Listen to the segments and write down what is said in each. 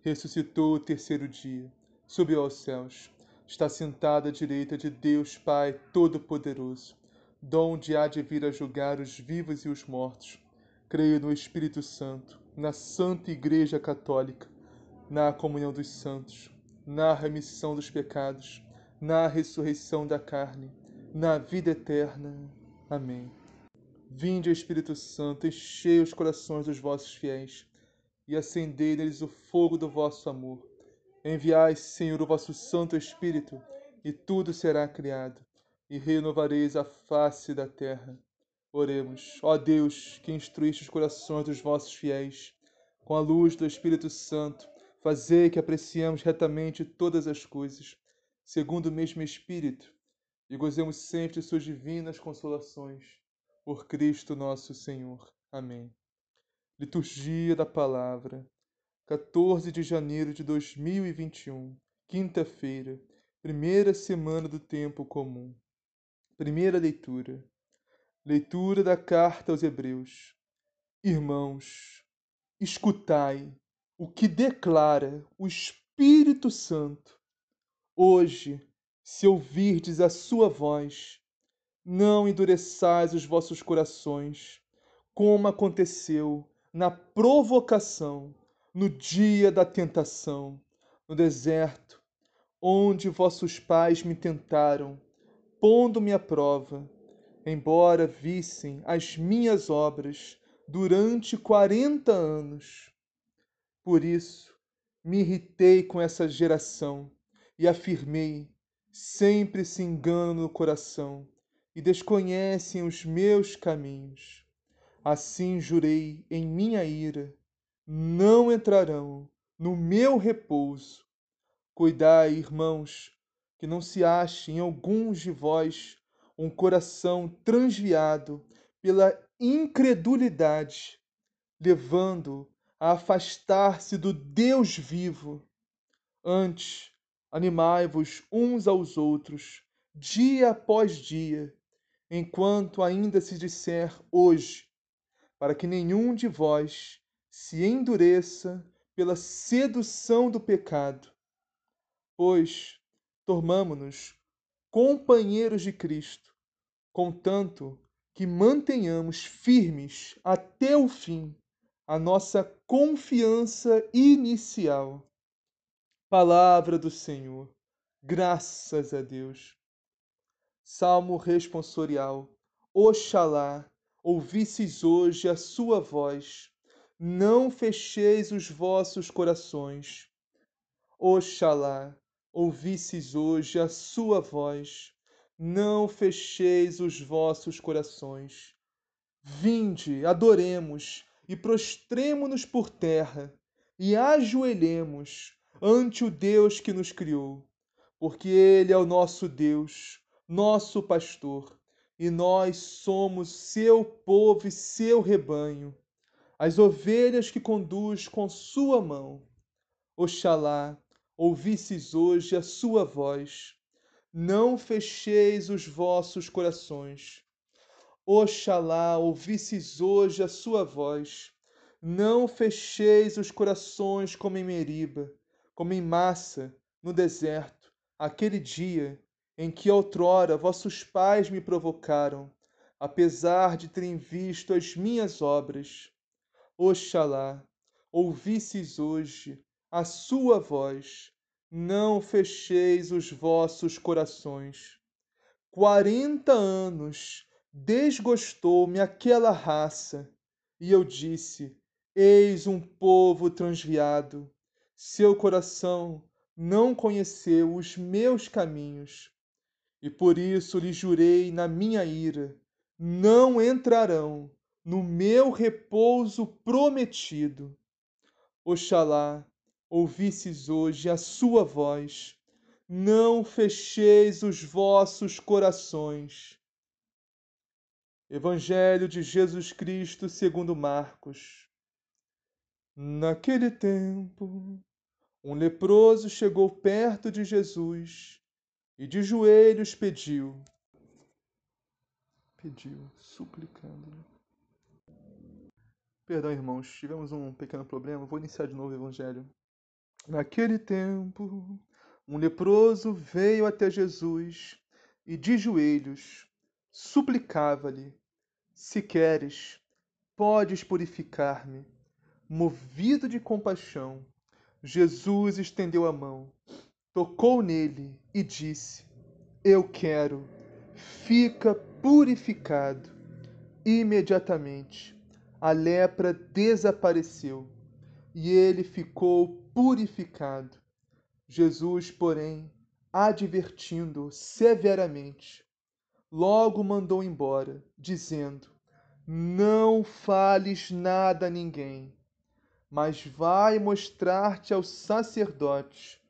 ressuscitou o terceiro dia, subiu aos céus, está sentado à direita de Deus Pai Todo-Poderoso, donde há de vir a julgar os vivos e os mortos. Creio no Espírito Santo, na Santa Igreja Católica, na comunhão dos santos, na remissão dos pecados, na ressurreição da carne, na vida eterna. Amém. Vinde, Espírito Santo, enchei os corações dos vossos fiéis e acendei neles o fogo do vosso amor. Enviai, Senhor, o vosso Santo Espírito, e tudo será criado, e renovareis a face da terra. Oremos, ó Deus, que instruíste os corações dos vossos fiéis, com a luz do Espírito Santo, fazei que apreciemos retamente todas as coisas, segundo o mesmo Espírito, e gozemos sempre de suas divinas consolações. Por Cristo nosso Senhor. Amém. Liturgia da Palavra, 14 de janeiro de 2021, quinta-feira, primeira semana do tempo comum. Primeira leitura. Leitura da carta aos Hebreus. Irmãos, escutai o que declara o Espírito Santo. Hoje, se ouvirdes a sua voz, não endureçais os vossos corações, como aconteceu na provocação, no dia da tentação, no deserto, onde vossos pais me tentaram, pondo-me à prova, embora vissem as minhas obras durante quarenta anos. Por isso, me irritei com essa geração e afirmei: sempre se enganam no coração e desconhecem os meus caminhos. Assim jurei em minha ira: não entrarão no meu repouso. Cuidai, irmãos, que não se ache em alguns de vós um coração transviado pela incredulidade, levando a afastar-se do Deus vivo. Antes, animai-vos uns aos outros, dia após dia, enquanto ainda se disser hoje para que nenhum de vós se endureça pela sedução do pecado. Pois tornamo-nos companheiros de Cristo, contanto que mantenhamos firmes até o fim a nossa confiança inicial. Palavra do Senhor, graças a Deus. Salmo responsorial. Oxalá ouvisseis hoje a sua voz, não fecheis os vossos corações. Oxalá, ouvisseis hoje a sua voz, não fecheis os vossos corações. Vinde, adoremos e prostremo-nos por terra e ajoelhemos ante o Deus que nos criou, porque Ele é o nosso Deus, nosso pastor e nós somos seu povo e seu rebanho, as ovelhas que conduz com sua mão. Oxalá ouvisseis hoje a sua voz, não fecheis os vossos corações. Oxalá ouvisseis hoje a sua voz, não fecheis os corações como em Meriba, como em Massa, no deserto, aquele dia em que outrora vossos pais me provocaram, apesar de terem visto as minhas obras. Oxalá ouvisseis hoje a sua voz, não fecheis os vossos corações. Quarenta anos desgostou-me aquela raça, e eu disse: Eis um povo transviado. Seu coração não conheceu os meus caminhos e por isso lhe jurei na minha ira: não entrarão no meu repouso prometido. Oxalá ouvisses hoje a sua voz, não fecheis os vossos corações. Evangelho de Jesus Cristo segundo Marcos. Naquele tempo, um leproso chegou perto de Jesus e de joelhos pediu, pediu, suplicando. Perdão, irmãos, tivemos um pequeno problema. Vou iniciar de novo o evangelho. Naquele tempo, um leproso veio até Jesus e de joelhos suplicava-lhe: Se queres, podes purificar-me. Movido de compaixão, Jesus estendeu a mão, tocou nele e disse: Eu quero, fica purificado. Imediatamente a lepra desapareceu e ele ficou purificado. Jesus, porém, advertindo severamente, logo mandou embora, dizendo: Não fales nada a ninguém, mas vai mostrar-te aos sacerdotes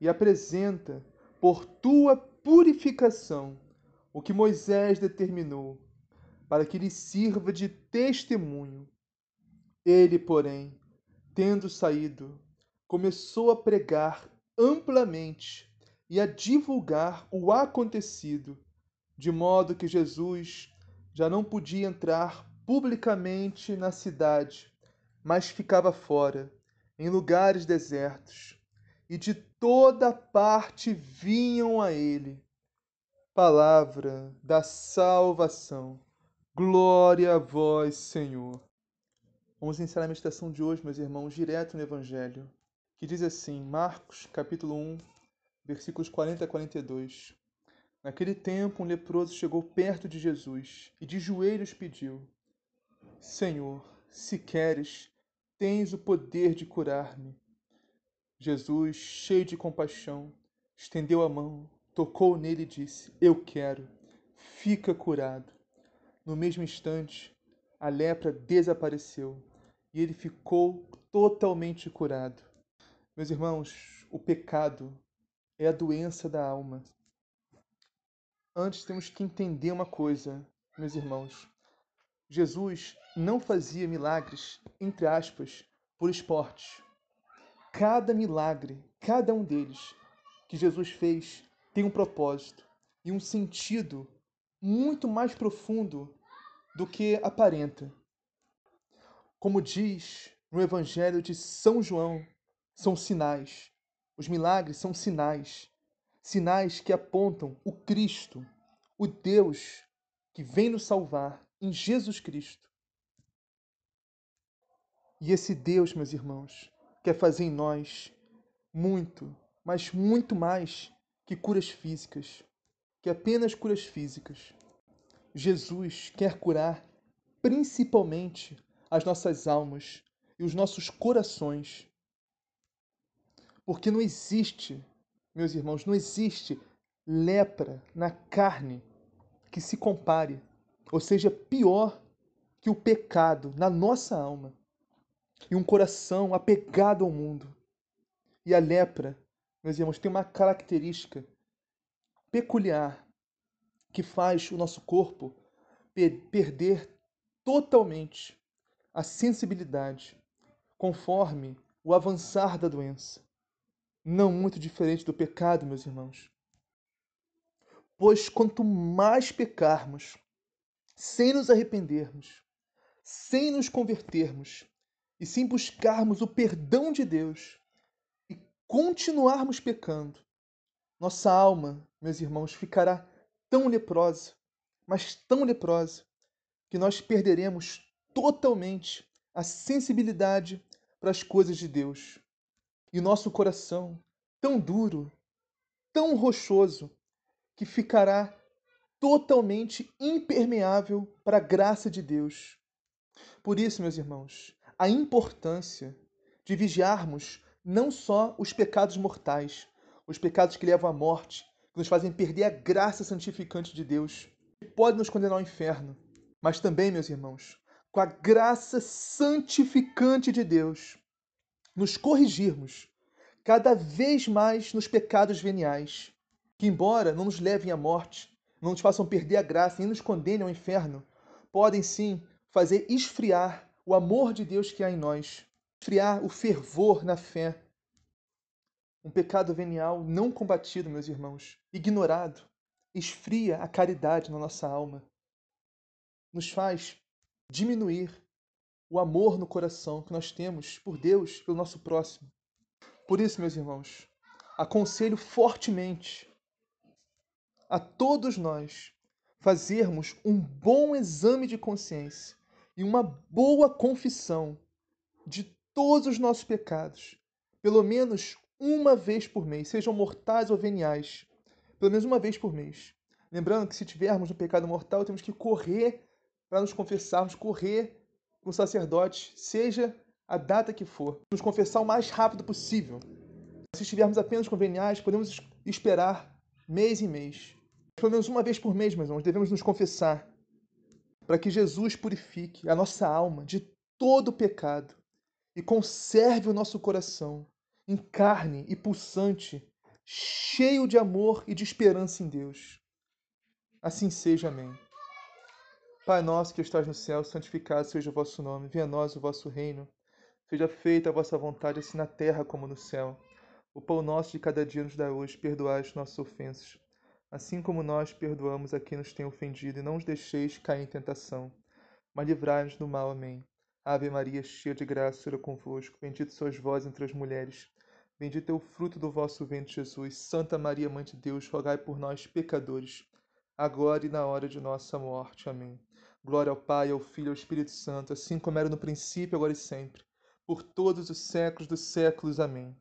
e apresenta por tua purificação o que Moisés determinou, para que lhe sirva de testemunho. Ele, porém, tendo saído, começou a pregar amplamente e a divulgar o acontecido, de modo que Jesus já não podia entrar publicamente na cidade, mas ficava fora, em lugares desertos, e de toda parte vinham a ele. Palavra da salvação. Glória a vós, Senhor. Vamos iniciar a meditação de hoje, meus irmãos, direto no Evangelho que diz assim, Marcos, capítulo 1, versículos 40 a 42. Naquele tempo, um leproso chegou perto de Jesus e de joelhos pediu: Senhor, se queres, tens o poder de curar-me. Jesus, cheio de compaixão, estendeu a mão, tocou nele e disse: Eu quero, fica curado. No mesmo instante, a lepra desapareceu e ele ficou totalmente curado. Meus irmãos, o pecado é a doença da alma. Antes temos que entender uma coisa, meus irmãos. Jesus não fazia milagres, entre aspas, por esporte. Cada milagre, cada um deles que Jesus fez tem um propósito e um sentido muito mais profundo do que aparenta. Como diz no Evangelho de São João, são sinais. Os milagres são sinais. Sinais que apontam o Cristo, o Deus que vem nos salvar em Jesus Cristo. E esse Deus, meus irmãos, quer fazer em nós muito, mas muito mais que curas físicas, que apenas curas físicas. Jesus quer curar principalmente as nossas almas e os nossos corações porque não existe, meus irmãos, não existe lepra na carne que se compare, ou seja, pior que o pecado na nossa alma e um coração apegado ao mundo. E a lepra, meus irmãos, tem uma característica peculiar que faz o nosso corpo perder totalmente a sensibilidade conforme o avançar da doença não muito diferente do pecado, meus irmãos. Pois quanto mais pecarmos, sem nos arrependermos, sem nos convertermos e sem buscarmos o perdão de Deus e continuarmos pecando, nossa alma, meus irmãos, ficará tão leprosa, mas tão leprosa, que nós perderemos totalmente a sensibilidade para as coisas de Deus e nosso coração, tão duro, tão rochoso, que ficará totalmente impermeável para a graça de Deus. Por isso, meus irmãos, a importância de vigiarmos não só os pecados mortais, os pecados que levam à morte, que nos fazem perder a graça santificante de Deus, que pode nos condenar ao inferno, mas também, meus irmãos, com a graça santificante de Deus, nos corrigirmos cada vez mais nos pecados veniais, que, embora não nos levem à morte, não nos façam perder a graça, nem nos condenem ao inferno, podem sim fazer esfriar o amor de Deus que há em nós, esfriar o fervor na fé. Um pecado venial não combatido, meus irmãos, ignorado, esfria a caridade na nossa alma, nos faz diminuir o amor no coração que nós temos por Deus, pelo nosso próximo. Por isso, meus irmãos, aconselho fortemente a todos nós fazermos um bom exame de consciência e uma boa confissão de todos os nossos pecados, pelo menos uma vez por mês, sejam mortais ou veniais, pelo menos uma vez por mês. Lembrando que se tivermos um pecado mortal, temos que correr para nos confessarmos, correr com o sacerdote, seja a data que for, nos confessar o mais rápido possível. Se estivermos apenas com veniais, podemos esperar mês em mês. Pelo menos uma vez por mês, meus irmãos, devemos nos confessar para que Jesus purifique a nossa alma de todo pecado e conserve o nosso coração em carne e pulsante, cheio de amor e de esperança em Deus. Assim seja, amém. Pai nosso que estás no céu, santificado seja o vosso nome, venha a nós o vosso reino, seja feita a vossa vontade, assim na terra como no céu. O pão nosso de cada dia nos dá hoje, perdoai as nossas ofensas, assim como nós perdoamos a quem nos tem ofendido, e não os deixeis cair em tentação, mas livrai-nos do mal. Amém. Ave Maria, cheia de graça, o Senhor é convosco, bendito sois vós entre as mulheres, bendito é o fruto do vosso ventre, Jesus. Santa Maria, Mãe de Deus, rogai por nós, pecadores, agora e na hora de nossa morte. Amém. Glória ao Pai, ao Filho e ao Espírito Santo, assim como era no princípio, agora e sempre, por todos os séculos dos séculos. Amém.